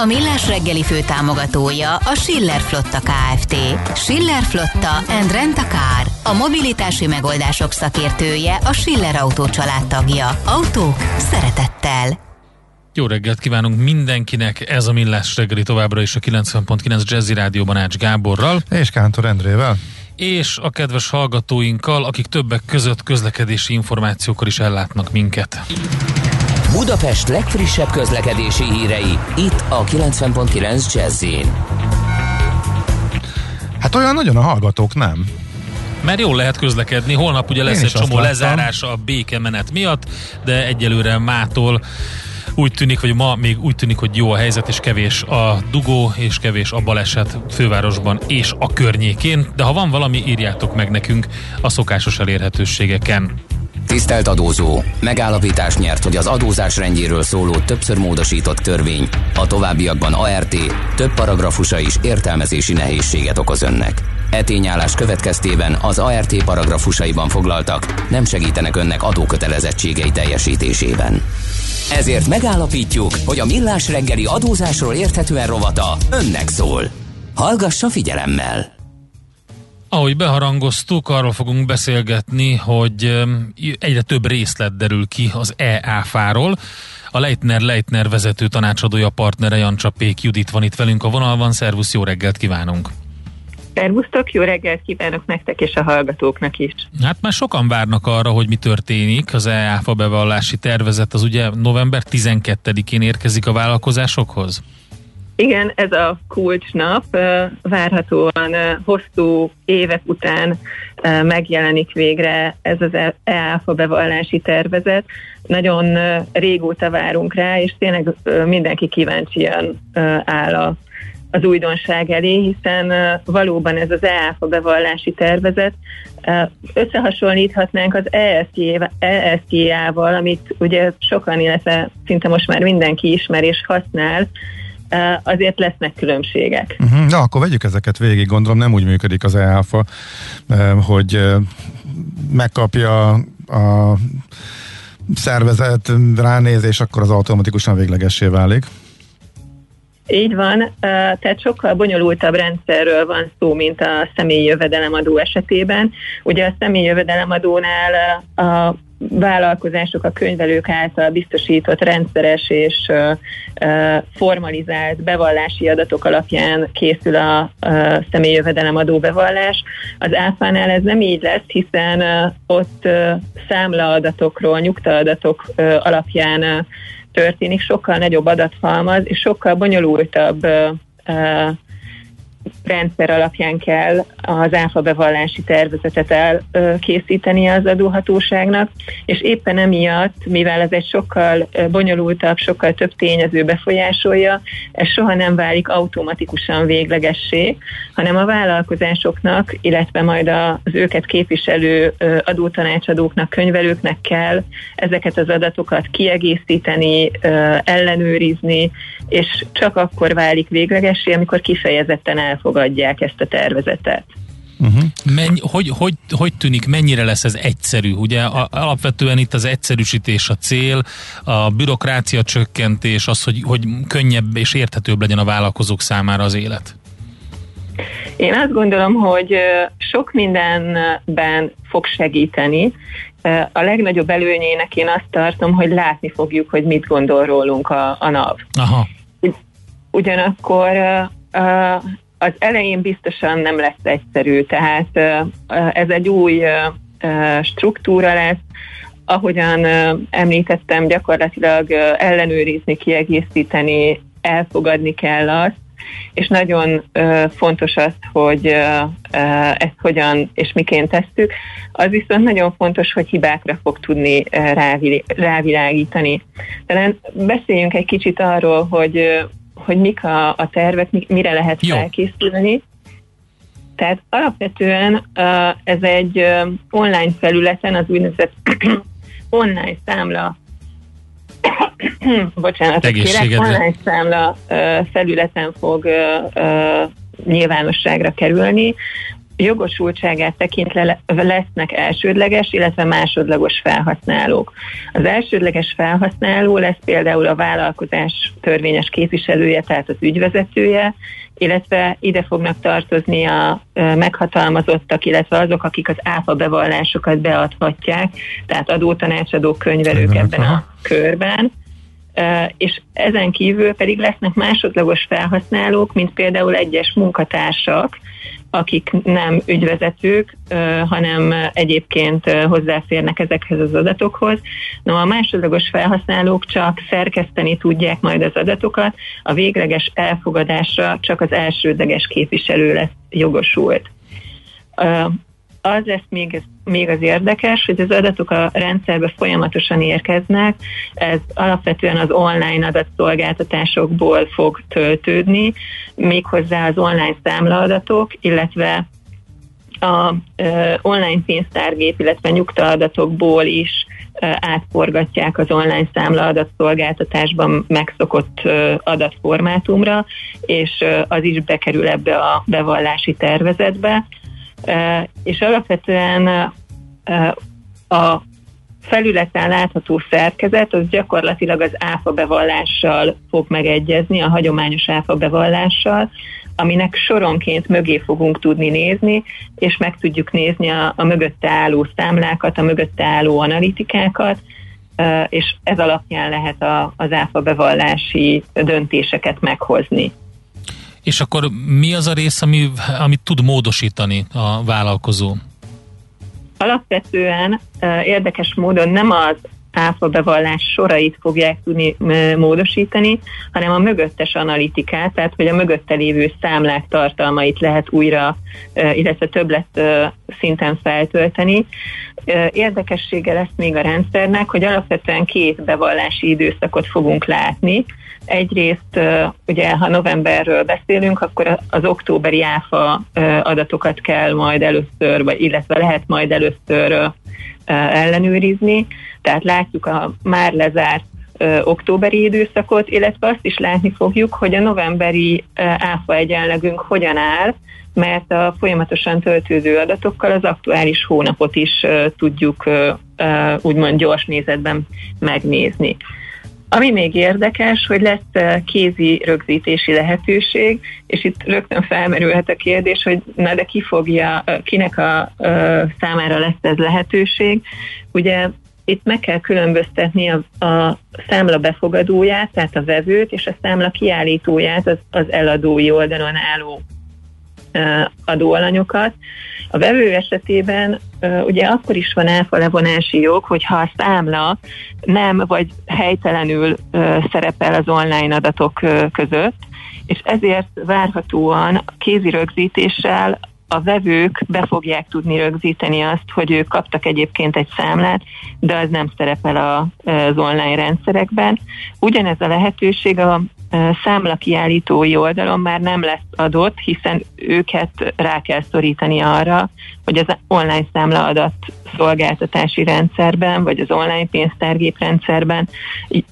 A Millás reggeli fő támogatója a Schiller Flotta KFT. Schiller Flotta and Rent a Car. A mobilitási megoldások szakértője a Schiller Autó tagja. Autók szeretettel. Jó reggelt kívánunk mindenkinek, ez a Millás reggeli továbbra is a 90.9 Jazzy Rádióban Ács Gáborral. És Kántor Endrével és a kedves hallgatóinkkal, akik többek között közlekedési információkkal is ellátnak minket. Budapest legfrissebb közlekedési hírei, itt a 90.9 jazz Hát olyan nagyon a hallgatók nem. Mert jól lehet közlekedni, holnap ugye lesz egy csomó lezárás a békemenet miatt, de egyelőre mától úgy tűnik, vagy ma még úgy tűnik, hogy jó a helyzet, és kevés a dugó, és kevés a baleset fővárosban és a környékén, de ha van valami, írjátok meg nekünk a szokásos elérhetőségeken. Tisztelt adózó! Megállapítás nyert, hogy az adózás rendjéről szóló többször módosított törvény a továbbiakban ART több paragrafusa is értelmezési nehézséget okoz önnek. E tényállás következtében az ART paragrafusaiban foglaltak nem segítenek önnek adókötelezettségei teljesítésében. Ezért megállapítjuk, hogy a Millás reggeli adózásról érthetően rovata önnek szól. Hallgassa figyelemmel! Ahogy beharangoztuk, arról fogunk beszélgetni, hogy egyre több részlet derül ki az EÁFáról. A Leitner Leitner vezető tanácsadója partnere Jancsa Pék Judit van itt velünk a vonalban. Szervusz, jó reggelt kívánunk! Szervusztok, jó reggelt kívánok nektek és a hallgatóknak is. Hát már sokan várnak arra, hogy mi történik. Az EÁFA bevallási tervezet az ugye november 12-én érkezik a vállalkozásokhoz? Igen, ez a kulcsnap várhatóan hosszú évek után megjelenik végre ez az EÁFA bevallási tervezet. Nagyon régóta várunk rá, és tényleg mindenki kíváncsian áll a az újdonság elé, hiszen valóban ez az EÁFA bevallási tervezet összehasonlíthatnánk az ESG-ával, amit ugye sokan, illetve szinte most már mindenki ismer és használ, azért lesznek különbségek. Uh-huh. Na, akkor vegyük ezeket végig. Gondolom nem úgy működik az EAFA, hogy megkapja a szervezet ránéz, akkor az automatikusan véglegessé válik. Így van, tehát sokkal bonyolultabb rendszerről van szó, mint a személyi jövedelemadó esetében. Ugye a személyi jövedelemadónál a vállalkozások a könyvelők által biztosított rendszeres és formalizált bevallási adatok alapján készül a, személyi jövedelemadó bevallás. Az áfánál ez nem így lesz, hiszen ott számlaadatokról, nyugtaadatok alapján történik, sokkal nagyobb adathalmaz, és sokkal bonyolultabb rendszer alapján kell az áfa bevallási tervezetet elkészíteni az adóhatóságnak, és éppen emiatt, mivel ez egy sokkal bonyolultabb, sokkal több tényező befolyásolja, ez soha nem válik automatikusan véglegessé, hanem a vállalkozásoknak, illetve majd az őket képviselő adótanácsadóknak, könyvelőknek kell ezeket az adatokat kiegészíteni, ellenőrizni, és csak akkor válik véglegessé, amikor kifejezetten elfogadják ezt a tervezetet. Uh-huh. Menny, hogy, hogy, hogy tűnik, mennyire lesz ez egyszerű? Ugye a, alapvetően itt az egyszerűsítés a cél, a bürokrácia csökkentés, az, hogy, hogy könnyebb és érthetőbb legyen a vállalkozók számára az élet. Én azt gondolom, hogy sok mindenben fog segíteni. A legnagyobb előnyének én azt tartom, hogy látni fogjuk, hogy mit gondol rólunk a, a NAV. Aha. Ugyanakkor az elején biztosan nem lesz egyszerű, tehát ez egy új struktúra lesz, ahogyan említettem, gyakorlatilag ellenőrizni, kiegészíteni, elfogadni kell azt, és nagyon fontos az, hogy ezt hogyan és miként tesszük. Az viszont nagyon fontos, hogy hibákra fog tudni rávilágítani. Talán beszéljünk egy kicsit arról, hogy hogy mik a, a tervek, mire lehet Jó. felkészülni. Tehát alapvetően ez egy online felületen, az úgynevezett online számla bocsánat, kérek, online számla felületen fog nyilvánosságra kerülni, jogosultságát tekintve lesznek elsődleges, illetve másodlagos felhasználók. Az elsődleges felhasználó lesz például a vállalkozás törvényes képviselője, tehát az ügyvezetője, illetve ide fognak tartozni a meghatalmazottak, illetve azok, akik az áfa bevallásokat beadhatják, tehát adótanácsadók, könyvelők ebben a körben és ezen kívül pedig lesznek másodlagos felhasználók, mint például egyes munkatársak, akik nem ügyvezetők, hanem egyébként hozzáférnek ezekhez az adatokhoz. No, a másodlagos felhasználók csak szerkeszteni tudják majd az adatokat, a végleges elfogadásra csak az elsődleges képviselő lesz jogosult az lesz még, még az érdekes, hogy az adatok a rendszerbe folyamatosan érkeznek, ez alapvetően az online adatszolgáltatásokból fog töltődni, méghozzá az online számlaadatok, illetve a uh, online pénztárgép, illetve nyugtaadatokból is uh, átforgatják az online számla adatszolgáltatásban megszokott uh, adatformátumra, és uh, az is bekerül ebbe a bevallási tervezetbe és alapvetően a felületen látható szerkezet az gyakorlatilag az áfa bevallással fog megegyezni, a hagyományos áfa bevallással, aminek soronként mögé fogunk tudni nézni, és meg tudjuk nézni a, a mögötte álló számlákat, a mögötte álló analitikákat, és ez alapján lehet a, az áfa bevallási döntéseket meghozni. És akkor mi az a rész, ami, amit tud módosítani a vállalkozó? Alapvetően érdekes módon nem az áfa bevallás sorait fogják tudni módosítani, hanem a mögöttes analitikát, tehát hogy a mögötte lévő számlák tartalmait lehet újra, illetve többlet szinten feltölteni. Érdekessége lesz még a rendszernek, hogy alapvetően két bevallási időszakot fogunk látni. Egyrészt, ugye, ha novemberről beszélünk, akkor az októberi áfa adatokat kell majd először, vagy illetve lehet majd először ellenőrizni, tehát látjuk a már lezárt októberi időszakot, illetve azt is látni fogjuk, hogy a novemberi áfa egyenlegünk hogyan áll, mert a folyamatosan töltődő adatokkal az aktuális hónapot is tudjuk úgymond gyors nézetben megnézni. Ami még érdekes, hogy lesz kézi rögzítési lehetőség, és itt rögtön felmerülhet a kérdés, hogy na de ki fogja, kinek a számára lesz ez lehetőség. Ugye itt meg kell különböztetni a, a számla befogadóját, tehát a vevőt, és a számla kiállítóját, az, az eladói oldalon álló adóalanyokat. A vevő esetében ugye akkor is van áfa levonási jog, hogyha a számla nem vagy helytelenül szerepel az online adatok között, és ezért várhatóan kézi rögzítéssel a vevők be fogják tudni rögzíteni azt, hogy ők kaptak egyébként egy számlát, de az nem szerepel az online rendszerekben. Ugyanez a lehetőség a számla kiállítói oldalon már nem lesz adott, hiszen őket rá kell szorítani arra, hogy az online számla adat szolgáltatási rendszerben, vagy az online pénztárgép rendszerben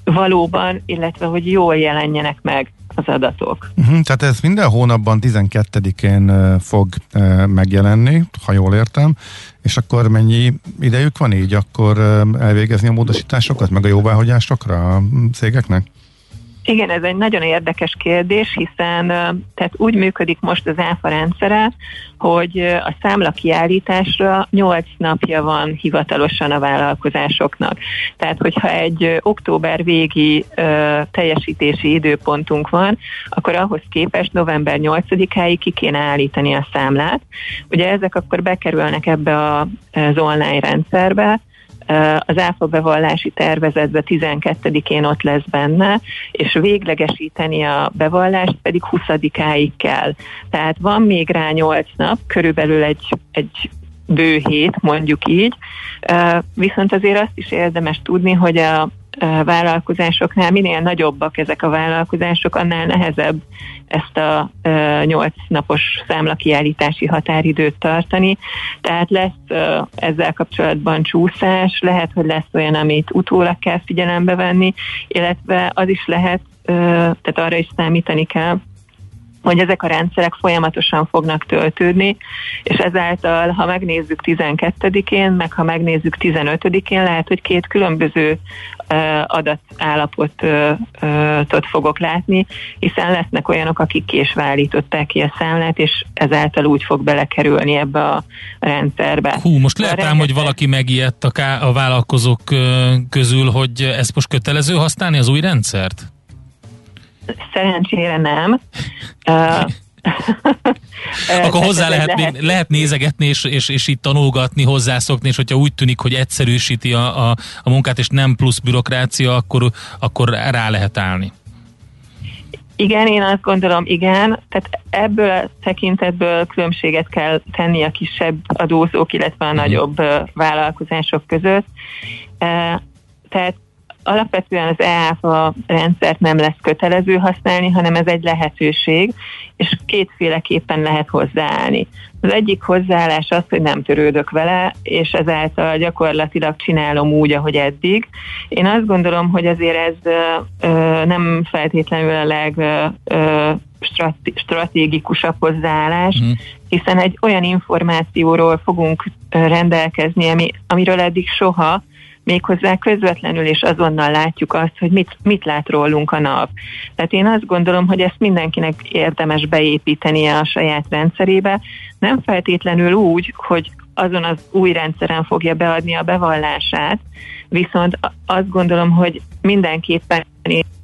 valóban, illetve hogy jól jelenjenek meg az adatok. Uh-huh, tehát ez minden hónapban 12-én fog megjelenni, ha jól értem, és akkor mennyi idejük van így akkor elvégezni a módosításokat, meg a jóváhagyásokra a cégeknek? Igen, ez egy nagyon érdekes kérdés, hiszen tehát úgy működik most az ÁFA rendszere, hogy a számla kiállításra 8 napja van hivatalosan a vállalkozásoknak. Tehát, hogyha egy október végi ö, teljesítési időpontunk van, akkor ahhoz képest november 8-áig ki kéne állítani a számlát. Ugye ezek akkor bekerülnek ebbe az online rendszerbe, az áfa bevallási tervezetbe 12-én ott lesz benne, és véglegesíteni a bevallást pedig 20-áig kell. Tehát van még rá 8 nap, körülbelül egy, egy bő hét, mondjuk így, viszont azért azt is érdemes tudni, hogy a vállalkozásoknál minél nagyobbak ezek a vállalkozások, annál nehezebb ezt a nyolc napos számlakiállítási határidőt tartani. Tehát lesz ezzel kapcsolatban csúszás, lehet, hogy lesz olyan, amit utólag kell figyelembe venni, illetve az is lehet, tehát arra is számítani kell, hogy ezek a rendszerek folyamatosan fognak töltődni, és ezáltal, ha megnézzük 12-én, meg ha megnézzük 15-én, lehet, hogy két különböző adatállapotot fogok látni, hiszen lesznek olyanok, akik késve állították ki a számlát, és ezáltal úgy fog belekerülni ebbe a rendszerbe. Hú, most lehet ám, hogy valaki megijedt a, ká- a vállalkozók közül, hogy ezt most kötelező használni az új rendszert? Szerencsére nem. Akkor hozzá lehet, lehet, lehet nézegetni, és, és, és itt tanulgatni, hozzászokni, és hogyha úgy tűnik, hogy egyszerűsíti a, a, a munkát, és nem plusz bürokrácia, akkor, akkor rá lehet állni. Igen, én azt gondolom, igen. Tehát ebből a tekintetből különbséget kell tenni a kisebb adózók, illetve a mhm. nagyobb vállalkozások között. Tehát alapvetően az EÁFA rendszert nem lesz kötelező használni, hanem ez egy lehetőség, és kétféleképpen lehet hozzáállni. Az egyik hozzáállás az, hogy nem törődök vele, és ezáltal gyakorlatilag csinálom úgy, ahogy eddig. Én azt gondolom, hogy azért ez ö, nem feltétlenül a leg ö, stratégikusabb hozzáállás, mm. hiszen egy olyan információról fogunk rendelkezni, ami, amiről eddig soha, méghozzá közvetlenül és azonnal látjuk azt, hogy mit, mit lát rólunk a nap. Tehát én azt gondolom, hogy ezt mindenkinek érdemes beépítenie a saját rendszerébe, nem feltétlenül úgy, hogy azon az új rendszeren fogja beadni a bevallását, viszont azt gondolom, hogy mindenképpen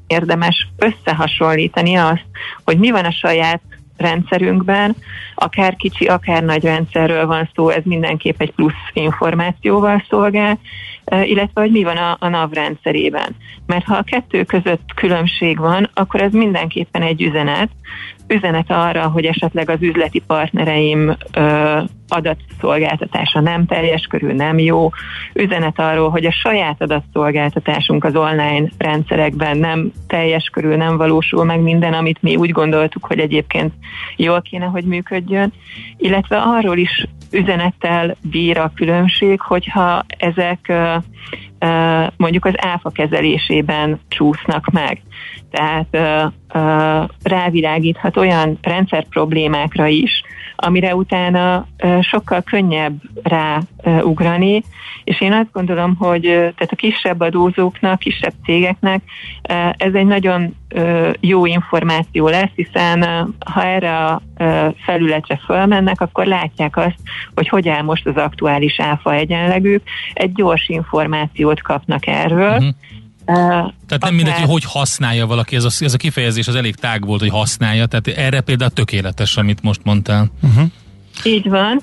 érdemes összehasonlítani azt, hogy mi van a saját rendszerünkben, akár kicsi, akár nagy rendszerről van szó, ez mindenképp egy plusz információval szolgál, illetve hogy mi van a, a NAV rendszerében. Mert ha a kettő között különbség van, akkor ez mindenképpen egy üzenet, üzenet arra, hogy esetleg az üzleti partnereim ö, adatszolgáltatása nem teljes körül, nem jó, üzenet arról, hogy a saját adatszolgáltatásunk az online rendszerekben nem teljes körül, nem valósul meg minden, amit mi úgy gondoltuk, hogy egyébként jól kéne, hogy működjön, illetve arról is üzenettel bír a különbség, hogyha ezek mondjuk az áfa kezelésében csúsznak meg. Tehát rávilágíthat olyan rendszer problémákra is, amire utána sokkal könnyebb ráugrani, és én azt gondolom, hogy tehát a kisebb adózóknak, kisebb cégeknek ez egy nagyon jó információ lesz, hiszen ha erre a felületre fölmennek, akkor látják azt, hogy hogy áll most az aktuális áfa egyenlegük, egy gyors információt kapnak erről, uh-huh tehát nem akár... mindegy, hogy hogy használja valaki, ez a, ez a kifejezés az elég tág volt, hogy használja, tehát erre például tökéletes, amit most mondtál. Uh-huh. Így van,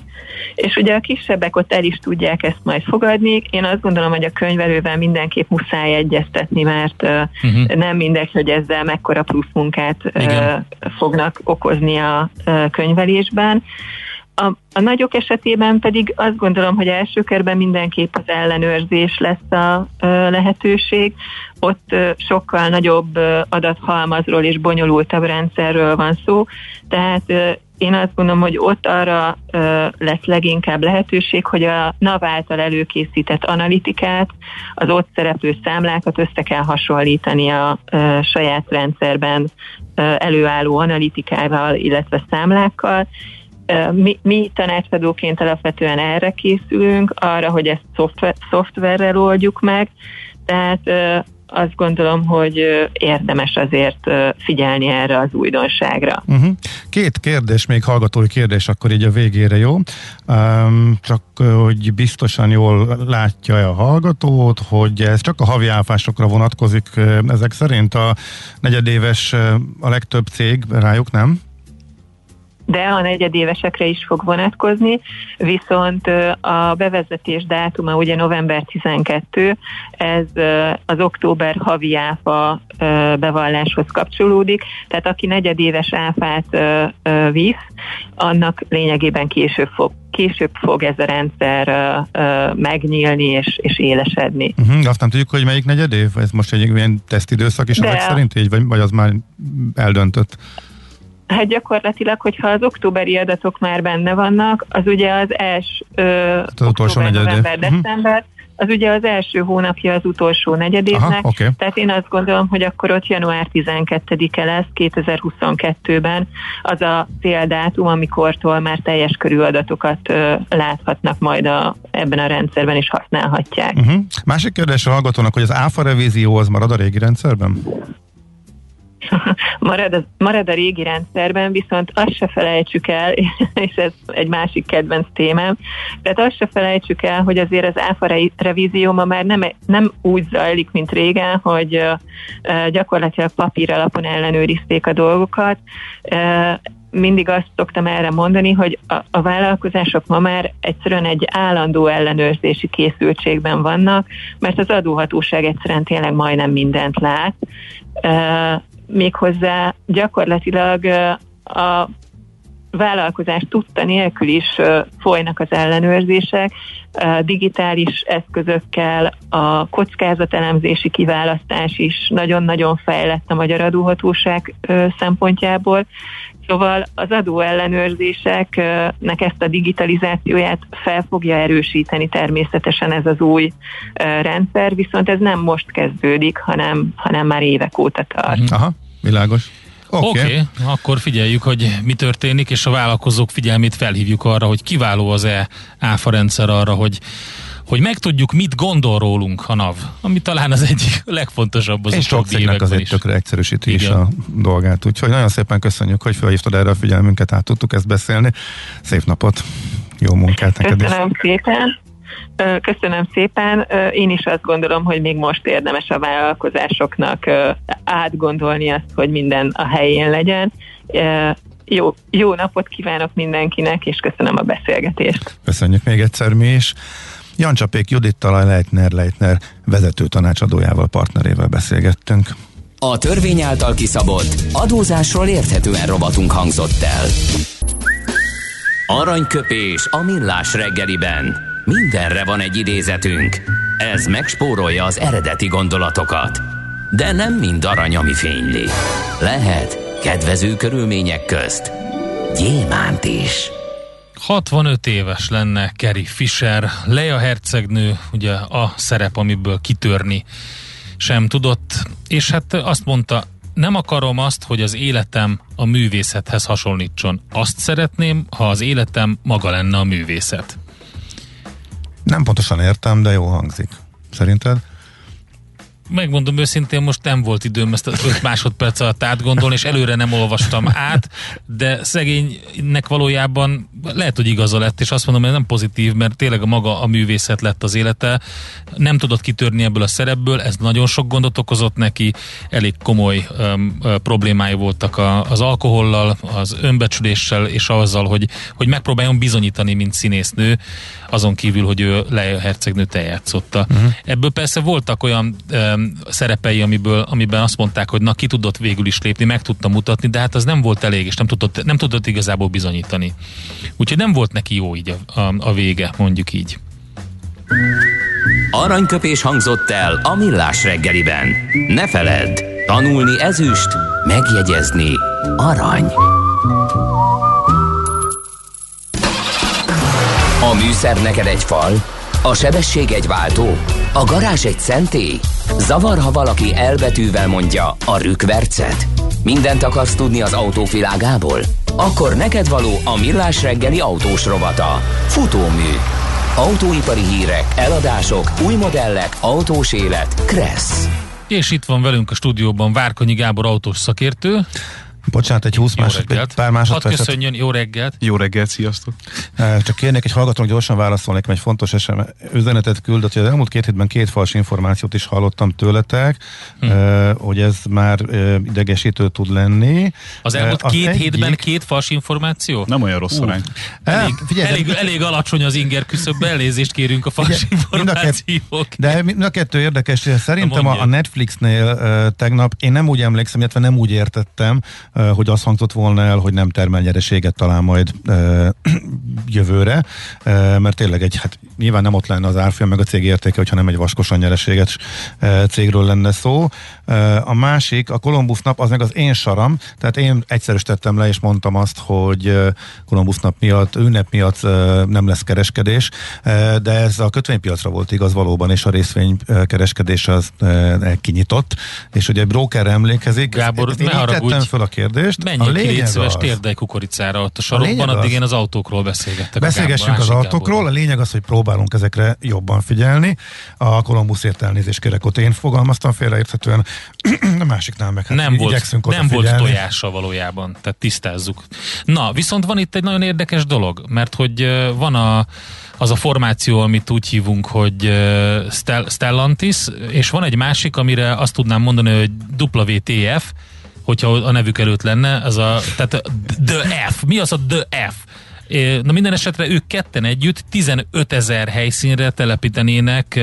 és ugye a kisebbek ott el is tudják ezt majd fogadni. Én azt gondolom, hogy a könyvelővel mindenképp muszáj egyeztetni, mert uh-huh. nem mindegy, hogy ezzel mekkora plusz munkát Igen. fognak okozni a könyvelésben. A, a nagyok esetében pedig azt gondolom, hogy első körben mindenképp az ellenőrzés lesz a ö, lehetőség. Ott ö, sokkal nagyobb ö, adathalmazról és bonyolultabb rendszerről van szó, tehát ö, én azt gondolom, hogy ott arra ö, lesz leginkább lehetőség, hogy a NAV által előkészített analitikát, az ott szereplő számlákat össze kell hasonlítani a ö, saját rendszerben ö, előálló analitikával, illetve számlákkal, mi, mi tanácsadóként alapvetően erre készülünk, arra, hogy ezt szoftver, szoftverrel oldjuk meg, tehát azt gondolom, hogy érdemes azért figyelni erre az újdonságra. Uh-huh. Két kérdés, még hallgatói kérdés, akkor így a végére, jó? Um, csak, hogy biztosan jól látja a hallgatót, hogy ez csak a havi áfásokra vonatkozik, ezek szerint a negyedéves a legtöbb cég rájuk, nem? De a negyedévesekre is fog vonatkozni, viszont a bevezetés dátuma ugye november 12, ez az október havi áfa bevalláshoz kapcsolódik, tehát aki negyedéves áfát visz, annak lényegében később fog később fog ez a rendszer megnyílni és, és élesedni. Uh-huh, azt nem tudjuk, hogy melyik negyed év? Ez most egy ilyen tesztidőszak is De ezek szerint így, vagy, vagy az már eldöntött? Hát gyakorlatilag, hogyha az októberi adatok már benne vannak, az ugye az els hát az október, november, uh-huh. december, az ugye az első hónapja az utolsó negyedévnek, Aha, okay. tehát én azt gondolom, hogy akkor ott január 12-e lesz 2022-ben az a céldátum, amikortól már teljes körű adatokat ö, láthatnak majd a, ebben a rendszerben és használhatják. Uh-huh. Másik kérdés a hallgatónak, hogy az áfa revízió az marad a régi rendszerben? marad, a, marad a régi rendszerben, viszont azt se felejtsük el, és ez egy másik kedvenc témám, tehát azt se felejtsük el, hogy azért az áfa revízió ma már nem, nem úgy zajlik, mint régen, hogy gyakorlatilag papír alapon ellenőrizték a dolgokat, mindig azt szoktam erre mondani, hogy a, a vállalkozások ma már egyszerűen egy állandó ellenőrzési készültségben vannak, mert az adóhatóság egyszerűen tényleg majdnem mindent lát, méghozzá gyakorlatilag a vállalkozás tudta nélkül is folynak az ellenőrzések, digitális eszközökkel, a kockázatelemzési kiválasztás is nagyon-nagyon fejlett a magyar adóhatóság szempontjából, Szóval az adóellenőrzéseknek ezt a digitalizációját fel fogja erősíteni természetesen ez az új rendszer, viszont ez nem most kezdődik, hanem, hanem már évek óta tart. Aha, világos. Oké, okay. okay, akkor figyeljük, hogy mi történik, és a vállalkozók figyelmét felhívjuk arra, hogy kiváló az e áfa rendszer arra, hogy hogy megtudjuk, mit gondol rólunk a NAV, ami talán az egyik legfontosabb az És sok cégnek azért is. tökre egyszerűsíti Igen. is a dolgát. Úgyhogy nagyon szépen köszönjük, hogy felhívtad erre a figyelmünket, át tudtuk ezt beszélni. Szép napot, jó munkát neked Köszönöm is. szépen. Köszönöm szépen. Én is azt gondolom, hogy még most érdemes a vállalkozásoknak átgondolni azt, hogy minden a helyén legyen. Jó, jó napot kívánok mindenkinek, és köszönöm a beszélgetést. Köszönjük még egyszer mi is. Jancsapék Judittal, Leitner Leitner vezető tanácsadójával, partnerével beszélgettünk. A törvény által kiszabott adózásról érthetően robotunk hangzott el. Aranyköpés a millás reggeliben. Mindenre van egy idézetünk. Ez megspórolja az eredeti gondolatokat. De nem mind arany, ami fényli. Lehet kedvező körülmények közt gyémánt is. 65 éves lenne Kerry Fisher, Leia hercegnő, ugye a szerep, amiből kitörni sem tudott, és hát azt mondta, nem akarom azt, hogy az életem a művészethez hasonlítson. Azt szeretném, ha az életem maga lenne a művészet. Nem pontosan értem, de jó hangzik. Szerinted? Megmondom őszintén, most nem volt időm ezt az 5 másodperc alatt átgondolni, és előre nem olvastam át, de szegénynek valójában lehet, hogy igaza lett, és azt mondom, hogy nem pozitív, mert tényleg a maga a művészet lett az élete. Nem tudott kitörni ebből a szerepből, ez nagyon sok gondot okozott neki, elég komoly um, problémái voltak a, az alkohollal, az önbecsüléssel, és azzal, hogy, hogy megpróbáljon bizonyítani, mint színésznő, azon kívül, hogy ő Leia hercegnőt eljátszotta. Uh-huh. Ebből persze voltak olyan um, szerepei, amiből, amiben azt mondták, hogy na ki tudott végül is lépni, meg tudta mutatni, de hát az nem volt elég, és nem tudott, nem tudott igazából bizonyítani. Úgyhogy nem volt neki jó így a, a, a vége, mondjuk így. Aranyköpés hangzott el a millás reggeliben. Ne feledd, tanulni ezüst, megjegyezni arany. A műszer neked egy fal, a sebesség egy váltó, a garázs egy szentély. Zavar, ha valaki elbetűvel mondja a rükvercet. Mindent akarsz tudni az autóvilágából? Akkor neked való a millás reggeli autós rovata. Futómű. Autóipari hírek, eladások, új modellek, autós élet. Kressz. És itt van velünk a stúdióban Várkonyi Gábor autós szakértő. Bocsánat, egy 20 másodperc, pár másodpercet. Hadd köszönjön, jó reggelt. Jó reggelt, sziasztok. Csak kérnék egy hallgatónak gyorsan válaszolni, egy fontos SM üzenetet küldött, hogy az elmúlt két hétben két fals információt is hallottam tőletek, hm. hogy ez már idegesítő tud lenni. Az elmúlt két egyik... hétben két fals információ? Nem olyan rossz arány. Elég, figyelj, elég, elég alacsony az inger küszöbbe, elnézést kérünk a fals információk. De mind a kettő érdekes, szerintem a Netflixnél tegnap, én nem úgy emlékszem, illetve nem úgy értettem, hogy azt hangzott volna el, hogy nem termel nyereséget talán majd jövőre, mert tényleg egy, hát nyilván nem ott lenne az árfolyam meg a cég értéke, hogyha nem egy vaskosan nyereséges cégről lenne szó. A másik, a Columbus nap, az meg az én saram, tehát én egyszerűsítettem le, és mondtam azt, hogy Columbus nap miatt, ünnep miatt nem lesz kereskedés, de ez a kötvénypiacra volt igaz valóban, és a részvénykereskedés az kinyitott, és ugye broker emlékezik. Gábor, én ne haragudj, fel a kérdést. Menjél a ki, légy szíves, térdej kukoricára ott a sarokban, a addig én az autókról beszélgettek. Beszélgessünk az autókról, Gábor. a lényeg az, hogy próbálunk ezekre jobban figyelni. A Kolumbuszért elnézést kérek, ott én fogalmaztam félreérthetően, a másiknál meg hát nem volt, nem volt tojása valójában, tehát tisztázzuk. Na, viszont van itt egy nagyon érdekes dolog, mert hogy van a az a formáció, amit úgy hívunk, hogy Stellantis, és van egy másik, amire azt tudnám mondani, hogy WTF, hogyha a nevük előtt lenne, az a, tehát The F. Mi az a The F? Na minden esetre ők ketten együtt 15 ezer helyszínre telepítenének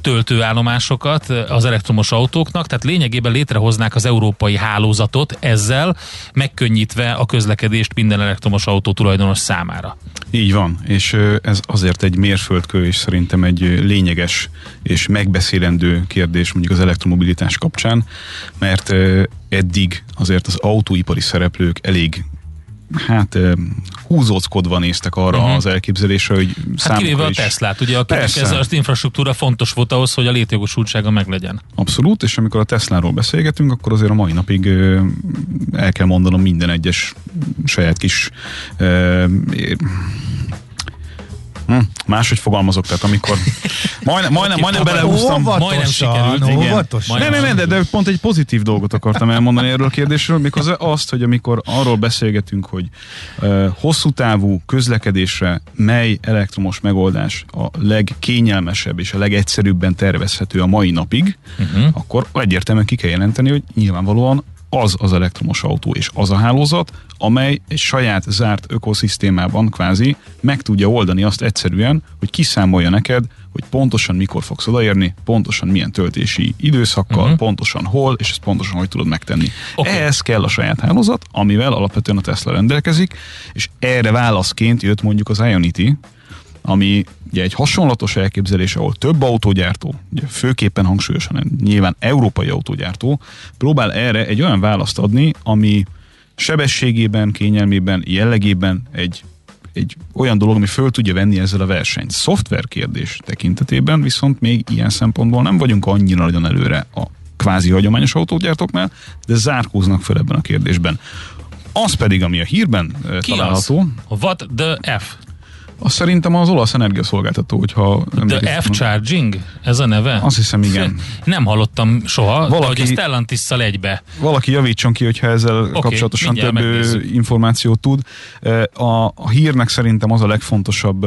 töltőállomásokat az elektromos autóknak, tehát lényegében létrehoznák az európai hálózatot ezzel, megkönnyítve a közlekedést minden elektromos autó tulajdonos számára. Így van, és ez azért egy mérföldkő, és szerintem egy lényeges és megbeszélendő kérdés mondjuk az elektromobilitás kapcsán, mert eddig azért az autóipari szereplők elég hát húzóckodva néztek arra uh-huh. az elképzelésre, hogy Hát kivéve a Teslát, ugye akinek ez az infrastruktúra fontos volt ahhoz, hogy a létjogosultsága meglegyen. Abszolút, és amikor a Tesláról beszélgetünk, akkor azért a mai napig el kell mondanom minden egyes saját kis Hm, máshogy fogalmazok, tehát amikor majdnem, majdnem, majdnem belehúztam. Majdnem sikerült. Óvatosan. Nem, nem, nem, de, de pont egy pozitív dolgot akartam elmondani erről a kérdésről, mikor azt, hogy amikor arról beszélgetünk, hogy uh, hosszú távú közlekedésre mely elektromos megoldás a legkényelmesebb és a legegyszerűbben tervezhető a mai napig, uh-huh. akkor egyértelműen ki kell jelenteni, hogy nyilvánvalóan az az elektromos autó és az a hálózat, amely egy saját zárt ökoszisztémában kvázi meg tudja oldani azt egyszerűen, hogy kiszámolja neked, hogy pontosan mikor fogsz odaérni, pontosan milyen töltési időszakkal, uh-huh. pontosan hol, és ezt pontosan hogy tudod megtenni. Okay. Ehhez kell a saját hálózat, amivel alapvetően a Tesla rendelkezik, és erre válaszként jött mondjuk az Ionity, ami ugye egy hasonlatos elképzelés, ahol több autógyártó, ugye főképpen hangsúlyosan nyilván európai autógyártó, próbál erre egy olyan választ adni, ami sebességében, kényelmében, jellegében egy egy olyan dolog, ami föl tudja venni ezzel a versenyt. Szoftver kérdés tekintetében viszont még ilyen szempontból nem vagyunk annyira nagyon előre a kvázi hagyományos autógyártóknál, de zárkóznak fel ebben a kérdésben. Az pedig, ami a hírben Ki található. Az? What the F? Azt szerintem az olasz energiaszolgáltató, hogyha... The F-Charging? Ez a neve? Azt hiszem, igen. Nem hallottam soha, valaki, de hogy a stellantis egybe. Valaki javítson ki, hogyha ezzel okay, kapcsolatosan több megnézzük. információt tud. A, a hírnek szerintem az a legfontosabb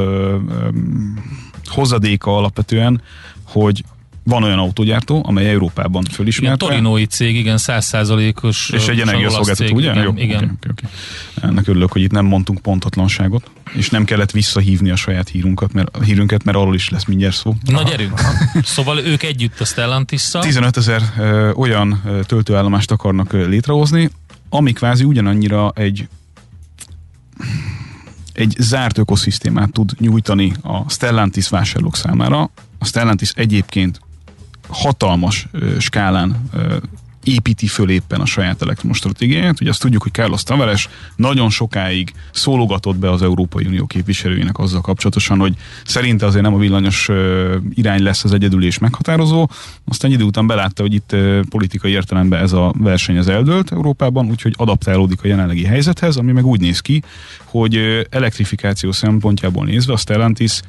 hozadéka alapvetően, hogy van olyan autógyártó, amely Európában fölismert. Igen, torinói cég, igen, százszázalékos. És egy energiaszolgáltató, ugye? Igen, Jó, igen. Okay, okay, okay. Ennek örülök, hogy itt nem mondtunk pontatlanságot, és nem kellett visszahívni a saját hírunkat, mert, a hírünket, mert arról is lesz mindjárt szó. Na gyerünk! szóval ők együtt a stellantis 15 ezer olyan töltőállomást akarnak létrehozni, ami kvázi ugyanannyira egy egy zárt ökoszisztémát tud nyújtani a Stellantis vásárlók számára. A Stellantis egyébként hatalmas skálán építi föl éppen a saját elektromos stratégiáját. Ugye azt tudjuk, hogy Carlos Tavares nagyon sokáig szólogatott be az Európai Unió képviselőinek azzal kapcsolatosan, hogy szerinte azért nem a villanyos irány lesz az egyedülés meghatározó. Aztán idő után belátta, hogy itt politikai értelemben ez a verseny az eldőlt Európában, úgyhogy adaptálódik a jelenlegi helyzethez, ami meg úgy néz ki, hogy elektrifikáció szempontjából nézve a Stellantis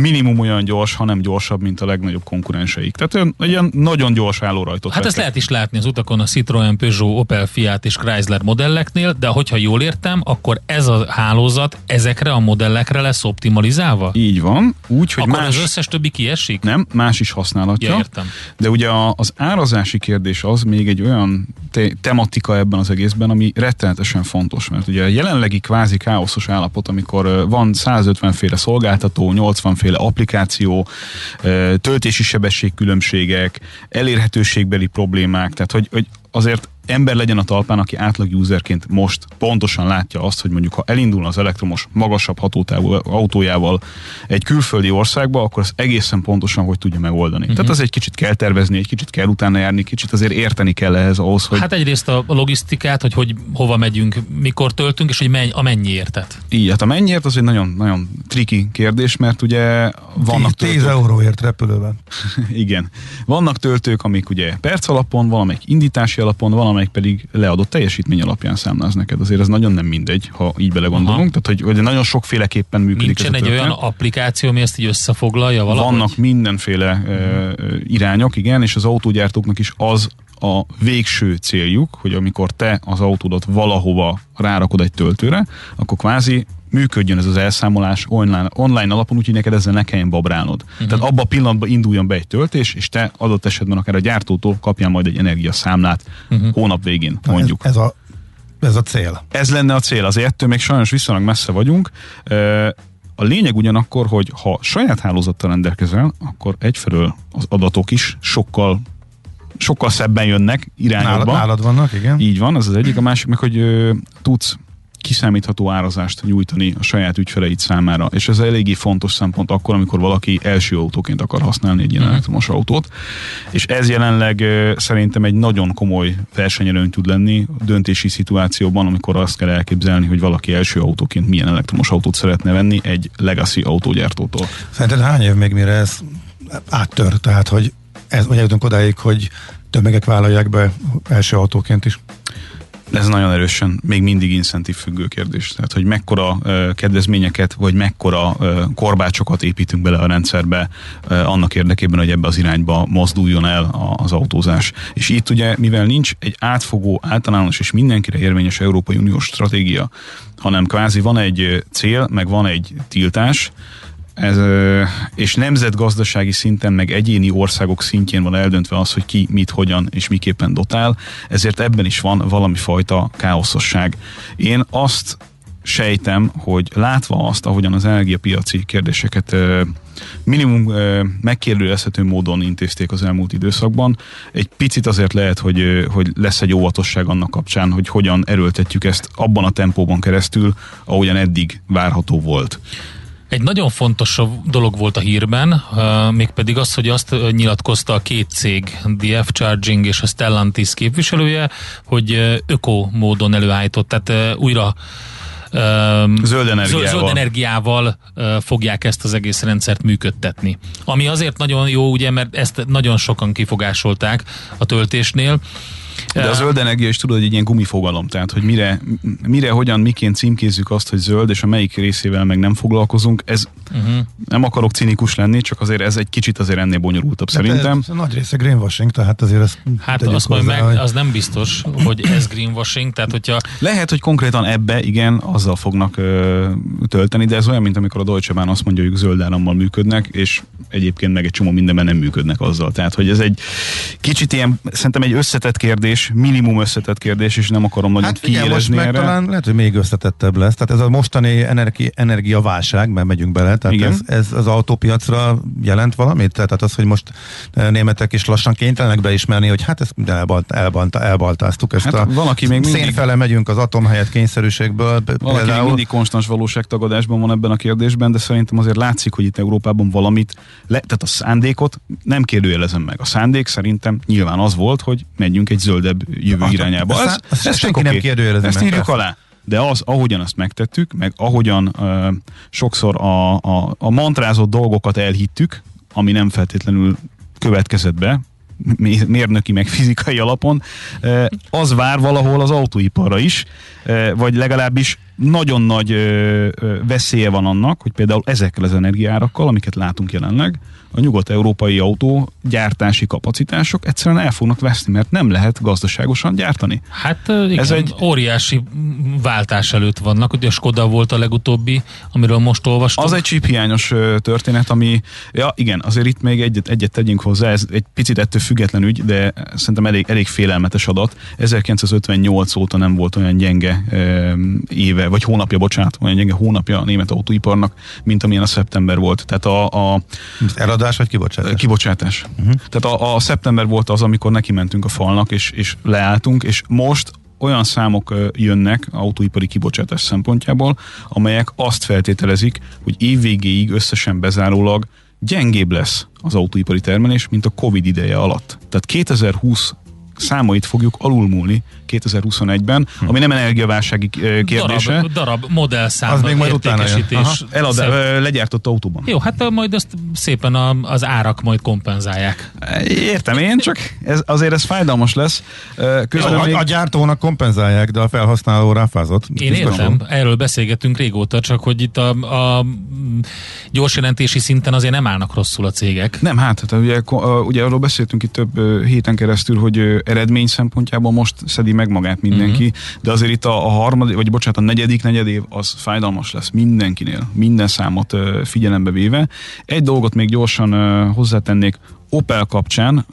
minimum olyan gyors, hanem gyorsabb, mint a legnagyobb konkurenseik. Tehát olyan, ilyen nagyon gyors állórajtot. Hát ezt lehet is látni az utakon a Citroen, Peugeot, Opel, Fiat és Chrysler modelleknél, de hogyha jól értem, akkor ez a hálózat ezekre a modellekre lesz optimalizálva? Így van. Úgy, hogy akkor más... az összes többi kiesik? Nem, más is használhatja. Ja, értem. De ugye az árazási kérdés az még egy olyan te- tematika ebben az egészben, ami rettenetesen fontos, mert ugye a jelenlegi kvázi káoszos állapot, amikor van 150 féle szolgáltató, 80 féle applikáció, töltési sebesség különbségek, elérhetőségbeli problémák, tehát hogy, hogy azért ember legyen a talpán, aki átlag userként most pontosan látja azt, hogy mondjuk ha elindul az elektromos magasabb hatótávú autójával egy külföldi országba, akkor az egészen pontosan hogy tudja megoldani. Uh-huh. Tehát az egy kicsit kell tervezni, egy kicsit kell utána járni, kicsit azért érteni kell ehhez ahhoz, hogy... Hát egyrészt a logisztikát, hogy, hogy hova megyünk, mikor töltünk, és hogy menny, a mennyiértet. Így, hát a mennyiért az egy nagyon, nagyon triki kérdés, mert ugye vannak 10, 10 euróért repülőben. Igen. Vannak töltők, amik ugye perc alapon, valamelyik indítási alapon, valamelyik pedig leadott teljesítmény alapján számláz neked. Azért ez nagyon nem mindegy, ha így belegondolunk. Aha. Tehát, hogy, hogy nagyon sokféleképpen működik Nincsen ez egy olyan applikáció, ami ezt így összefoglalja valahogy? Vannak mindenféle uh, irányok, igen, és az autógyártóknak is az a végső céljuk, hogy amikor te az autódat valahova rárakod egy töltőre, akkor kvázi működjön ez az elszámolás online, online alapon, úgyhogy neked ezzel ne kelljen babrálnod. Uh-huh. Tehát abban a pillanatban induljon be egy töltés, és te adott esetben akár a gyártótól kapjál majd egy energiaszámlát uh-huh. hónap végén, mondjuk. Ez, ez, a, ez a cél. Ez lenne a cél, azért ettől még sajnos viszonylag messze vagyunk. A lényeg ugyanakkor, hogy ha saját hálózattal rendelkezel, akkor egyfelől az adatok is sokkal sokkal szebben jönnek irányokba. Nálad, nálad vannak, igen. Így van, ez az egyik. A másik meg, hogy ö, tudsz kiszámítható árazást nyújtani a saját ügyfeleid számára. És ez eléggé fontos szempont akkor, amikor valaki első autóként akar használni egy ilyen uh-huh. elektromos autót. És ez jelenleg szerintem egy nagyon komoly versenyelőny tud lenni a döntési szituációban, amikor azt kell elképzelni, hogy valaki első autóként milyen elektromos autót szeretne venni egy legacy autógyártótól. Szerinted hány év még mire ez áttör? Tehát, hogy ez, vagy eljutunk odáig, hogy tömegek vállalják be első autóként is? Ez nagyon erősen még mindig incentív függő kérdés. Tehát, hogy mekkora kedvezményeket, vagy mekkora uh, korbácsokat építünk bele a rendszerbe annak érdekében, hogy ebbe az irányba mozduljon el az autózás. És itt ugye, mivel nincs egy átfogó, általános és mindenkire érvényes Európai Uniós stratégia, hanem kvázi van egy cél, meg van egy tiltás, ez, és nemzetgazdasági szinten, meg egyéni országok szintjén van eldöntve az, hogy ki mit, hogyan és miképpen dotál, ezért ebben is van valami fajta káoszosság. Én azt sejtem, hogy látva azt, ahogyan az energiapiaci kérdéseket minimum megkérdőjelezhető módon intézték az elmúlt időszakban. Egy picit azért lehet, hogy, hogy lesz egy óvatosság annak kapcsán, hogy hogyan erőltetjük ezt abban a tempóban keresztül, ahogyan eddig várható volt. Egy nagyon fontos dolog volt a hírben, mégpedig az, hogy azt nyilatkozta a két cég, DF Charging és a Stellantis képviselője, hogy öko módon előállított, tehát újra zöld energiával, zöld energiával fogják ezt az egész rendszert működtetni. Ami azért nagyon jó, ugye, mert ezt nagyon sokan kifogásolták a töltésnél, de a zöld energia is tudod, hogy egy ilyen gumifogalom, tehát hogy mire, mire, hogyan, miként címkézzük azt, hogy zöld, és a melyik részével meg nem foglalkozunk, ez uh-huh. nem akarok cinikus lenni, csak azért ez egy kicsit azért ennél bonyolultabb de szerintem. Ez, ez nagy része greenwashing, tehát azért ez Hát azt majd meg, hogy... az nem biztos, hogy ez greenwashing, tehát hogyha... Lehet, hogy konkrétan ebbe, igen, azzal fognak ö, tölteni, de ez olyan, mint amikor a Deutsche Bahn azt mondja, hogy zöld árammal működnek, és egyébként meg egy csomó mindenben nem működnek azzal. Tehát, hogy ez egy kicsit ilyen, szerintem egy összetett kérdés, kérdés, minimum összetett kérdés, és nem akarom nagyon hát igen, most meg erre. talán lehet, hogy még összetettebb lesz. Tehát ez a mostani energi, energiaválság, mert megyünk bele, tehát igen. ez, ez, az autópiacra jelent valamit? Tehát az, hogy most eh, németek is lassan kénytelenek beismerni, hogy hát ezt elbalt, elbalt, elbaltáztuk ezt hát a valaki még mindig... szénfele megyünk az atom helyett kényszerűségből. Valaki például... még mindig konstans valóságtagadásban van ebben a kérdésben, de szerintem azért látszik, hogy itt Európában valamit, le, tehát a szándékot nem kérdőjelezem meg. A szándék szerintem nyilván az volt, hogy megyünk egy zöld zöldebb jövő azt, irányába. Az, az, az ez senki okay. nem kérdőjelezi Ezt írjuk alá. De az, ahogyan azt megtettük, meg ahogyan uh, sokszor a, a, a mantrázott dolgokat elhittük, ami nem feltétlenül következett be, mérnöki meg fizikai alapon, az vár valahol az autóiparra is, vagy legalábbis nagyon nagy veszélye van annak, hogy például ezekkel az energiárakkal, amiket látunk jelenleg, a nyugat-európai autó gyártási kapacitások egyszerűen el fognak veszni, mert nem lehet gazdaságosan gyártani. Hát igen, Ez egy óriási váltás előtt vannak, ugye a Skoda volt a legutóbbi, amiről most olvastam. Az egy csíphiányos történet, ami, ja igen, azért itt még egyet, egyet tegyünk hozzá, ez egy picit ettől független ügy, de szerintem elég, elég félelmetes adat. 1958 óta nem volt olyan gyenge éve vagy hónapja, bocsánat, olyan gyenge hónapja a német autóiparnak, mint amilyen a szeptember volt. Tehát a, a eladás vagy kibocsátás? Kibocsátás. Uh-huh. Tehát a, a szeptember volt az, amikor neki mentünk a falnak, és, és leálltunk, és most olyan számok jönnek autóipari kibocsátás szempontjából, amelyek azt feltételezik, hogy évvégéig összesen bezárólag gyengébb lesz az autóipari termelés, mint a Covid ideje alatt. Tehát 2020 számait fogjuk alulmúlni 2021-ben, hm. ami nem energiaválsági kérdése. Darab, darab modellszám. Az még majd utána Elad, legyártott autóban. Jó, hát majd azt szépen a, az árak majd kompenzálják. Értem én, csak ez, azért ez fájdalmas lesz. Közben Jó, még... A gyártónak kompenzálják, de a felhasználó ráfázott. Én értem, erről beszélgetünk régóta, csak hogy itt a, a gyorsjelentési szinten azért nem állnak rosszul a cégek. Nem, hát, hát ugye, ugye arról beszéltünk itt több héten keresztül, hogy eredmény szempontjából most szedi meg magát mindenki, uh-huh. de azért itt a, a harmadik, vagy bocsánat, a negyedik negyedév az fájdalmas lesz mindenkinél, minden számot figyelembe véve. Egy dolgot még gyorsan hozzátennék, Opel kapcsán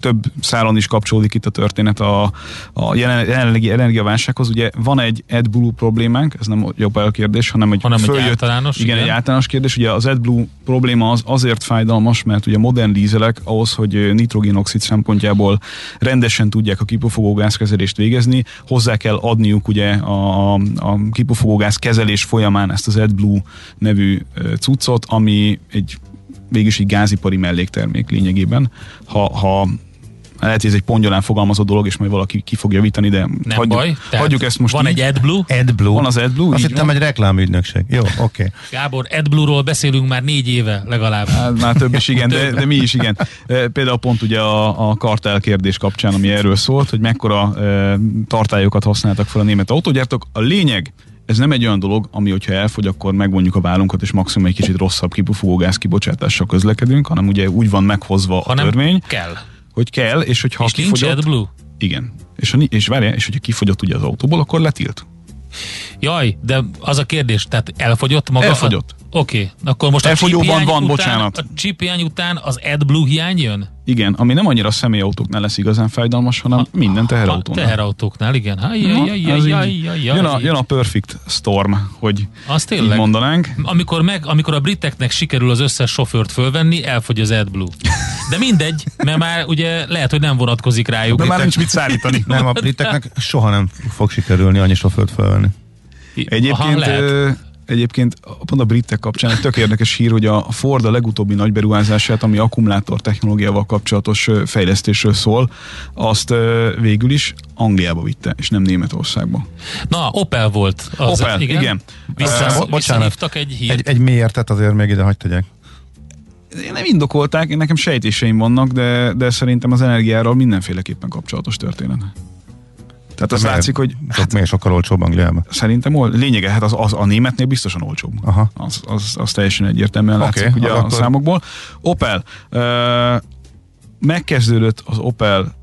több szálon is kapcsolódik itt a történet a, a jelenlegi energiaválsághoz. Ugye van egy AdBlue problémánk, ez nem egy Opel kérdés, hanem egy, hanem följött, egy általános. Igen, igen, egy általános kérdés. Ugye az AdBlue probléma az azért fájdalmas, mert ugye modern dízelek ahhoz, hogy nitrogénoxid szempontjából rendesen tudják a kipufogógáz kezelést végezni, hozzá kell adniuk ugye a, a kipufogógáz kezelés folyamán ezt az AdBlue nevű cuccot, ami egy végülis egy gázipari melléktermék lényegében. Ha, ha lehet, hogy ez egy pongyolán fogalmazott dolog, és majd valaki ki fog javítani, de nem hagyjuk, baj. hagyjuk ezt most Van így. egy AdBlue. AdBlue. Van az AdBlue. Azt hittem egy reklámügynökség. Jó, oké. Okay. Gábor, AdBlue-ról beszélünk már négy éve legalább. Hát, már több is igen, de, de mi is igen. Például pont ugye a, a kartel kérdés kapcsán, ami erről szólt, hogy mekkora e, tartályokat használtak fel a német autógyártók. A lényeg, ez nem egy olyan dolog, ami hogyha elfogy, akkor megvonjuk a vállunkat, és maximum egy kicsit rosszabb kipufogógáz kibocsátással közlekedünk, hanem ugye úgy van meghozva a törvény. kell. Hogy kell, és hogyha és kifogyott... AdBlue? Igen. És, és várja, és hogyha kifogyott ugye az autóból, akkor letilt. Jaj, de az a kérdés, tehát elfogyott maga? Elfogyott. Oké, okay, akkor most Elfogyóban a van, után, bocsánat. A chip hiány után az AdBlue hiány jön? Igen, ami nem annyira a személyautóknál lesz igazán fájdalmas, hanem a, minden teherautónál. A teherautóknál, igen. Jön a, jön a perfect storm, hogy az tényleg. így mondanánk. Amikor, meg, amikor a briteknek sikerül az összes sofőrt fölvenni, elfogy az AdBlue. De mindegy, mert már ugye lehet, hogy nem vonatkozik rájuk. De már nincs mit szállítani. nem, a briteknek soha nem fog sikerülni annyi sofőrt fölvenni. Egyébként Aha, Egyébként pont a britek kapcsán egy tök érdekes hír, hogy a Ford a legutóbbi nagy beruházását, ami akkumulátor technológiával kapcsolatos fejlesztésről szól, azt végül is Angliába vitte, és nem Németországba. Na, Opel volt. Az, Opel, igen. igen. Vissza, uh, bocsánat, egy hírt. Egy, egy mélyértet azért még ide hagyd tegyek. Nem indokolták, én nekem sejtéseim vannak, de, de szerintem az energiáról mindenféleképpen kapcsolatos történet. Tehát az látszik, hogy... Hát, miért sokkal olcsóbb Angliában? Szerintem ol, lényege, hát az, az, a németnél biztosan olcsóbb. Aha. Az, az, az teljesen egyértelműen okay, látszik ugye a akkor... számokból. Opel. Uh, megkezdődött az Opel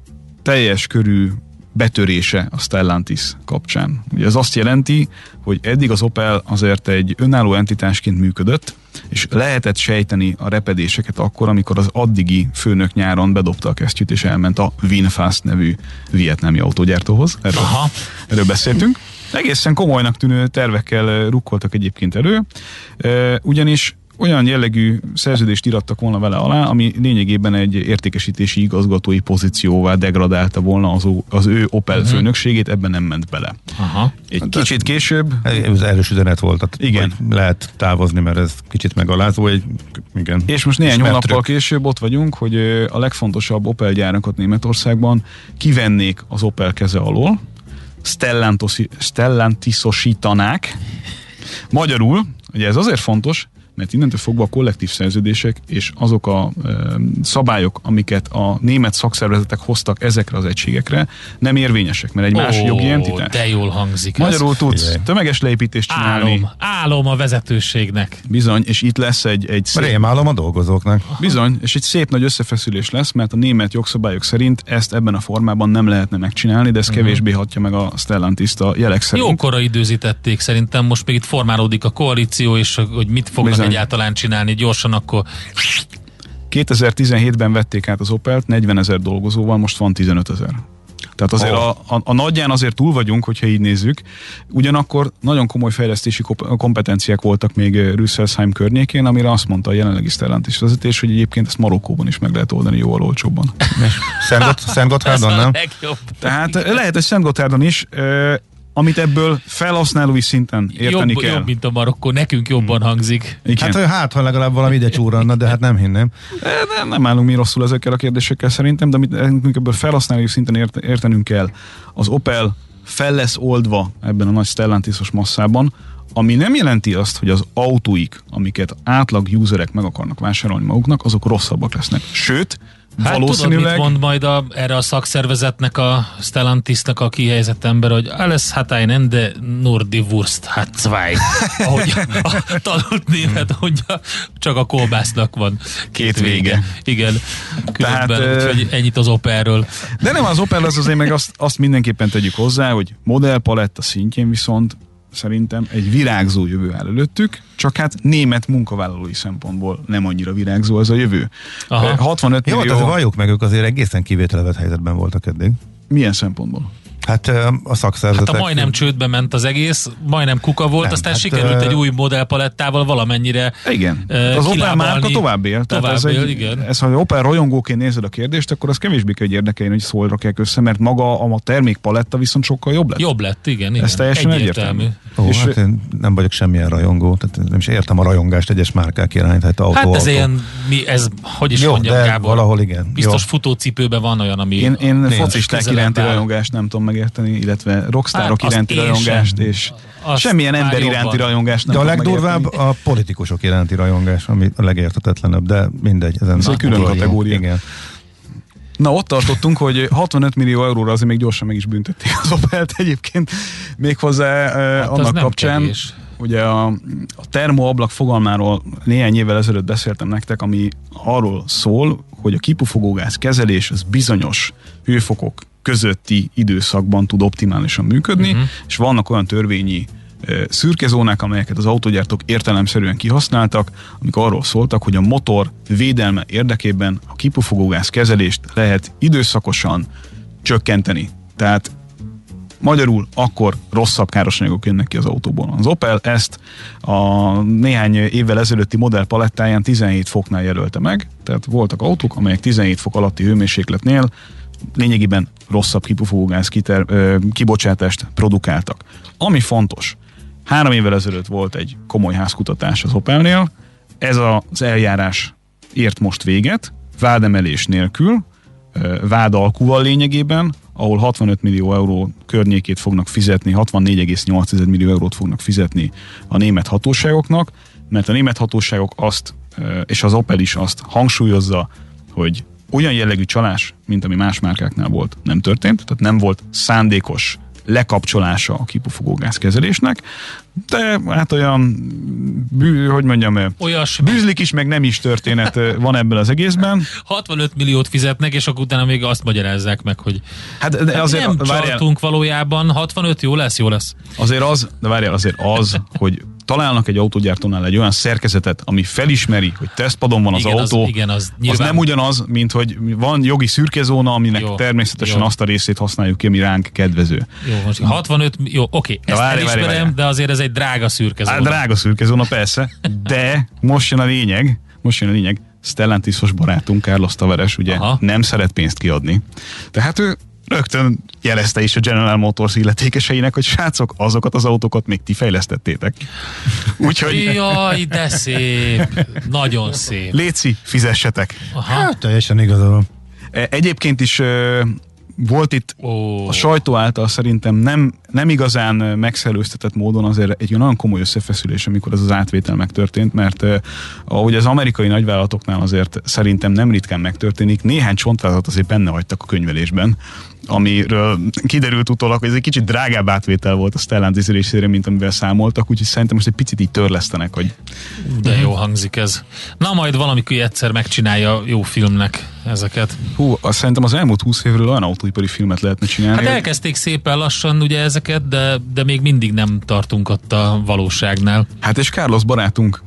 teljes körű betörése a Stellantis kapcsán. Ugye ez azt jelenti, hogy eddig az Opel azért egy önálló entitásként működött, és lehetett sejteni a repedéseket akkor, amikor az addigi főnök nyáron bedobta a kesztyűt, és elment a Winfast nevű vietnámi autógyártóhoz. Erről, Aha. erről beszéltünk. Egészen komolynak tűnő tervekkel rukkoltak egyébként elő, ugyanis olyan jellegű szerződést irattak volna vele alá, ami lényegében egy értékesítési igazgatói pozícióvá degradálta volna az, az ő Opel uh-huh. főnökségét, ebben nem ment bele. Aha. Egy hát kicsit később... Ez erős üzenet volt, tehát igen. lehet távozni, mert ez kicsit megalázó. Egy, igen. És most néhány hónappal később ott vagyunk, hogy a legfontosabb Opel gyárakat Németországban kivennék az Opel keze alól, Stellantisosítanák. Magyarul, ugye ez azért fontos, mert innentől fogva a kollektív szerződések és azok a e, szabályok, amiket a német szakszervezetek hoztak ezekre az egységekre, nem érvényesek, mert egy más oh, jogi entitás. De jól hangzik. Magyarul ez. tudsz tömeges leépítést csinálni. Álom, álom a vezetőségnek. Bizony, és itt lesz egy... egy szép... Rémálom a dolgozóknak. Bizony, és egy szép nagy összefeszülés lesz, mert a német jogszabályok szerint ezt ebben a formában nem lehetne megcsinálni, de ez uh-huh. kevésbé hatja meg a Stellantis a jelek szerint. Jókora időzítették szerintem, most még itt formálódik a koalíció, és hogy mit fognak Bizony. Egyáltalán csinálni gyorsan, akkor 2017-ben vették át az Opelt 40 ezer dolgozóval, most van 15 ezer. Tehát azért oh. a, a, a nagyján azért túl vagyunk, hogyha így nézzük. Ugyanakkor nagyon komoly fejlesztési kompetenciák voltak még Rüsselsheim környékén, amire azt mondta a jelenlegi Stellantis vezetés, hogy egyébként ezt Marokkóban is meg lehet oldani jóval olcsóbban. Szent Gotthárdon, nem? Tehát lehet, hogy Szent Gotthárdon is amit ebből felhasználói szinten érteni jobb, kell. Jobb, mint a Marokkó, nekünk jobban hangzik. Igen. Hát, hát, ha legalább valami ide csúranna, de hát nem hinném. Nem, nem állunk mi rosszul ezekkel a kérdésekkel szerintem, de amit ebből felhasználói szinten ért, értenünk kell. Az Opel fel lesz oldva ebben a nagy Stellantisos masszában, ami nem jelenti azt, hogy az autóik, amiket átlag userek meg akarnak vásárolni maguknak, azok rosszabbak lesznek. Sőt, Hát valószínűleg... tudod, mit mond majd a, erre a szakszervezetnek, a Stellantisnak a kihelyezett ember, hogy alles hat einen de nur die Wurst hat zwei. Ahogy a tanult német mondja, csak a kolbásznak van két, két vége. vége. Igen, különben, Tehát, úgyhogy ennyit az Opelről. De nem az Opel, az azért meg azt, azt mindenképpen tegyük hozzá, hogy modellpaletta szintjén viszont szerintem egy virágzó jövő áll előttük, csak hát német munkavállalói szempontból nem annyira virágzó az a jövő. Aha. 65 millió... Jó, tehát valljuk meg, ők azért egészen kivételevett helyzetben voltak eddig. Milyen szempontból? Hát a szakszervezetek... Hát a majdnem csődbe ment az egész, majdnem kuka volt, nem, aztán hát sikerült egy új modellpalettával valamennyire Igen. Az Opel márka tovább él. Tovább ez, él, egy, igen. ez, ha Opel rajongóként nézed a kérdést, akkor az kevésbé kell, hogy érdekeljen, hogy szól rakják össze, mert maga a termékpaletta viszont sokkal jobb lett. Jobb lett, igen. igen. Ez teljesen egyértelmű. egyértelmű. Ó, és hát én nem vagyok semmilyen rajongó, tehát nem is értem a rajongást egyes márkák irányt. Hát, autó, hát ez autó. ilyen, mi, ez, hogy is Jó, mondjam, de Gábor, valahol igen. Biztos Jó. futócipőben van olyan, ami... Én, én focisták iránti rajongást nem tudom megérteni, illetve rockstárok hát, iránti rajongást, sem. és azt semmilyen ember iránti rajongást nem De a legdurvább megérteni. a politikusok iránti rajongás, ami a legértetetlenebb, de mindegy. Ezen Ez egy külön kategória. Igen. Na ott tartottunk, hogy 65 millió euróra azért még gyorsan meg is büntették az Opelt egyébként, méghozzá hát annak kapcsán, kevés. ugye a, a termoablak fogalmáról néhány évvel ezelőtt beszéltem nektek, ami arról szól, hogy a kipufogógáz kezelés az bizonyos hőfokok közötti időszakban tud optimálisan működni, uh-huh. és vannak olyan törvényi szürke zónák, amelyeket az autógyártók értelemszerűen kihasználtak, amik arról szóltak, hogy a motor védelme érdekében a kipufogógáz kezelést lehet időszakosan csökkenteni. Tehát Magyarul akkor rosszabb károsanyagok jönnek ki az autóból. Az Opel ezt a néhány évvel ezelőtti modell palettáján 17 foknál jelölte meg, tehát voltak autók, amelyek 17 fok alatti hőmérsékletnél lényegében rosszabb kipufogógáz kiter, kibocsátást produkáltak. Ami fontos, három évvel ezelőtt volt egy komoly házkutatás az Opelnél, ez az eljárás ért most véget, vádemelés nélkül, vádalkuval lényegében, ahol 65 millió euró környékét fognak fizetni, 64,8 millió eurót fognak fizetni a német hatóságoknak, mert a német hatóságok azt, és az Opel is azt hangsúlyozza, hogy olyan jellegű csalás, mint ami más márkáknál volt, nem történt, tehát nem volt szándékos lekapcsolása a kipufogógáz kezelésnek, de hát olyan, bű, hogy mondjam, Olyas, bűzlik is, meg nem is történet van ebben az egészben. 65 milliót fizetnek, és akkor utána még azt magyarázzák meg, hogy hát, de azért, nem várjál, valójában, 65 jó lesz, jó lesz. Azért az, de várjál, azért az, hogy találnak egy autógyártónál egy olyan szerkezetet, ami felismeri, hogy tesztpadon van az igen, autó, az, igen, az, nyilván... az nem ugyanaz, mint hogy van jogi szürkezóna, aminek jó, természetesen jó. azt a részét használjuk ki, ami ránk kedvező. Jó, most 65, jó, oké, ezt várj, elismerem, várj, várj. de azért ez egy drága szürkezóna. Hát, drága szürkezóna, persze, de most jön a lényeg, most jön a lényeg, Stellantisos barátunk, Carlos Tavares, ugye Aha. nem szeret pénzt kiadni. Tehát ő rögtön jelezte is a General Motors illetékeseinek, hogy srácok, azokat az autókat még ti fejlesztettétek. Úgyhogy... Jaj, de szép! Nagyon szép. Léci, fizessetek. Aha. Hát, teljesen igazolom. E, egyébként is volt itt oh. a sajtó által szerintem nem, nem igazán megszerőztetett módon azért egy nagyon komoly összefeszülés, amikor ez az átvétel megtörtént, mert eh, ahogy az amerikai nagyvállalatoknál azért szerintem nem ritkán megtörténik, néhány csontvállalat azért benne hagytak a könyvelésben, amiről kiderült utólag, hogy ez egy kicsit drágább átvétel volt a Stellantis részére, mint amivel számoltak, úgyhogy szerintem most egy picit így törlesztenek, hogy... De jó hangzik ez. Na majd valamikor egyszer megcsinálja jó filmnek ezeket. Hú, azt szerintem az elmúlt húsz évről olyan autóipari filmet lehetne csinálni. Hát elkezdték szépen lassan ugye ezeket, de, de még mindig nem tartunk ott a valóságnál. Hát és Carlos barátunk,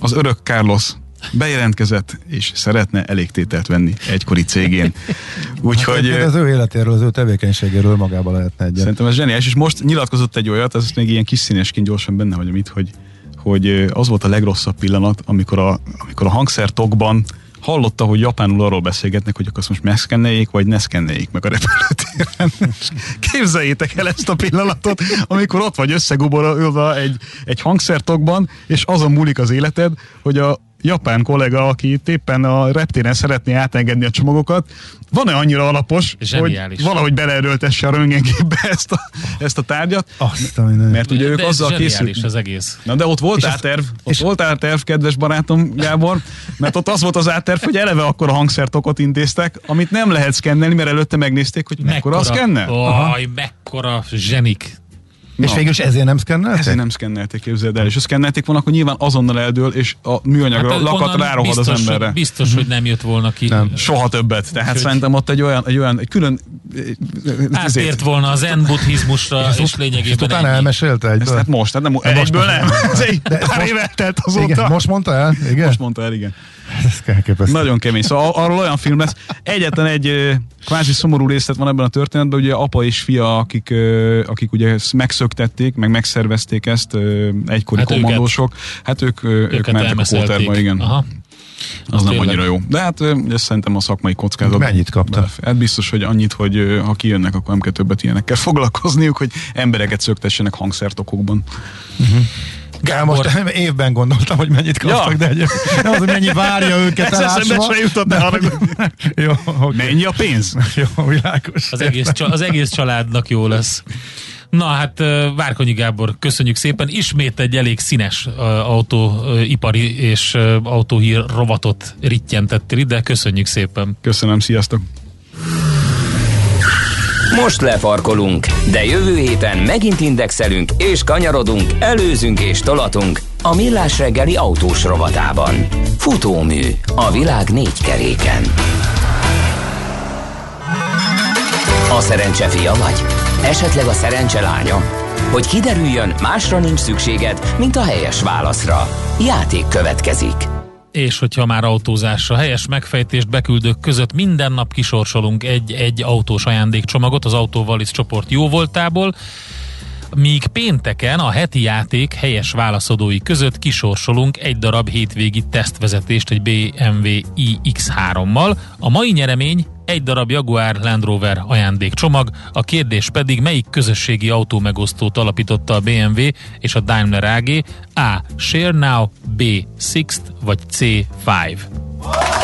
az örök Carlos bejelentkezett, és szeretne elégtételt venni egykori cégén. Úgyhogy... Hát, az ő életéről, az ő tevékenységéről magába lehetne egyet. Szerintem ez zseniális, és most nyilatkozott egy olyat, ez még ilyen kis színesként gyorsan benne vagy, amit, hogy, hogy az volt a legrosszabb pillanat, amikor a, amikor a hangszertokban hallotta, hogy japánul arról beszélgetnek, hogy akkor azt most megszkenneljék, vagy ne szkenneljék meg a repülőtéren. Képzeljétek el ezt a pillanatot, amikor ott vagy összeguborodva egy, egy hangszertokban, és azon múlik az életed, hogy a japán kollega, aki itt éppen a reptéren szeretné átengedni a csomagokat, van-e annyira alapos, Zseniális. hogy valahogy beleerőltesse a röntgengépbe ezt a, ezt a tárgyat? Azt, mert ugye ők azzal készült. az egész. Na de ott volt átterv, ott és volt átterv, kedves barátom Gábor, mert ott az volt az átterv, hogy eleve akkor a hangszertokot intéztek, amit nem lehet szkennelni, mert előtte megnézték, hogy mekkora, mekkora a szkenne. Oj, mekkora zsenik és végül is ezért nem szkennelték? Ezért nem szkennelték, képzeld el. És ha szkennelték volna, akkor nyilván azonnal eldől, és a műanyag hát, lakat rárohad az emberre. Biztos, hogy nem jött volna ki. Nem. Soha többet. Tehát hogy... szerintem ott egy olyan, egy olyan egy külön... Átért volna az zen buddhizmusra, és, és lényegében És utána elmesélte egyből. Ezt hát most, hát nem, egyből nem. Ez egy pár évet telt azóta. Igen, most mondta el? Igen? Most mondta el, igen. Ez Nagyon kemény. Szóval arról olyan film lesz. Egyetlen egy kvázi szomorú részlet van ebben a történetben, ugye apa és fia, akik, akik ugye megszöktették, meg megszervezték ezt, egykori hát kommandósok. Őket, hát ők, ők mentek a kóterba, igen. Aha. Az nem annyira jó. De hát ez szerintem a szakmai kockázat. Mennyit kapta? Hát biztos, hogy annyit, hogy ha kijönnek, akkor nem kell többet ilyenekkel foglalkozniuk, hogy embereket szöktessenek hangszertokokban. Uh-huh. Gábor. Most évben gondoltam, hogy mennyit kaptak, ja. de egy, nem az, hogy mennyi várja őket Ez eszembe se jutott, de arra jó, okay. Mennyi a pénz? jó, világos. Az egész, az egész családnak jó lesz. Na hát Várkonyi Gábor, köszönjük szépen. Ismét egy elég színes autóipari és autóhír rovatot rittyentettél ide. Köszönjük szépen. Köszönöm, sziasztok. Most lefarkolunk, de jövő héten megint indexelünk és kanyarodunk, előzünk és tolatunk a Millás reggeli autós rovatában. Futómű a világ négy keréken. A szerencse fia vagy? Esetleg a szerencse lánya? Hogy kiderüljön, másra nincs szükséged, mint a helyes válaszra. Játék következik és hogyha már autózásra helyes megfejtést beküldők között minden nap kisorsolunk egy-egy autós ajándékcsomagot az Autóvalisz csoport jóvoltából, míg pénteken a heti játék helyes válaszadói között kisorsolunk egy darab hétvégi tesztvezetést egy BMW iX3-mal. A mai nyeremény egy darab Jaguar Land Rover ajándékcsomag, a kérdés pedig melyik közösségi autómegosztót alapította a BMW és a Daimler AG, A. Share Now, B. Sixt vagy C. Five.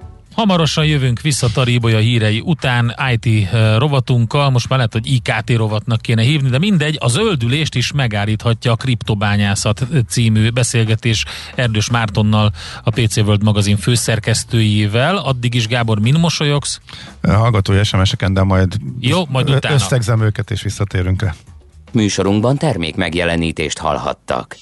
Hamarosan jövünk vissza Taríboja hírei után IT eh, rovatunkkal, most már lehet, hogy IKT rovatnak kéne hívni, de mindegy, a zöldülést is megállíthatja a kriptobányászat című beszélgetés Erdős Mártonnal, a PC World magazin főszerkesztőjével. Addig is Gábor, min mosolyogsz? Hallgatói SMS-eken, de majd, Jó, majd utána. összegzem őket és visszatérünk rá. Műsorunkban termék megjelenítést hallhattak.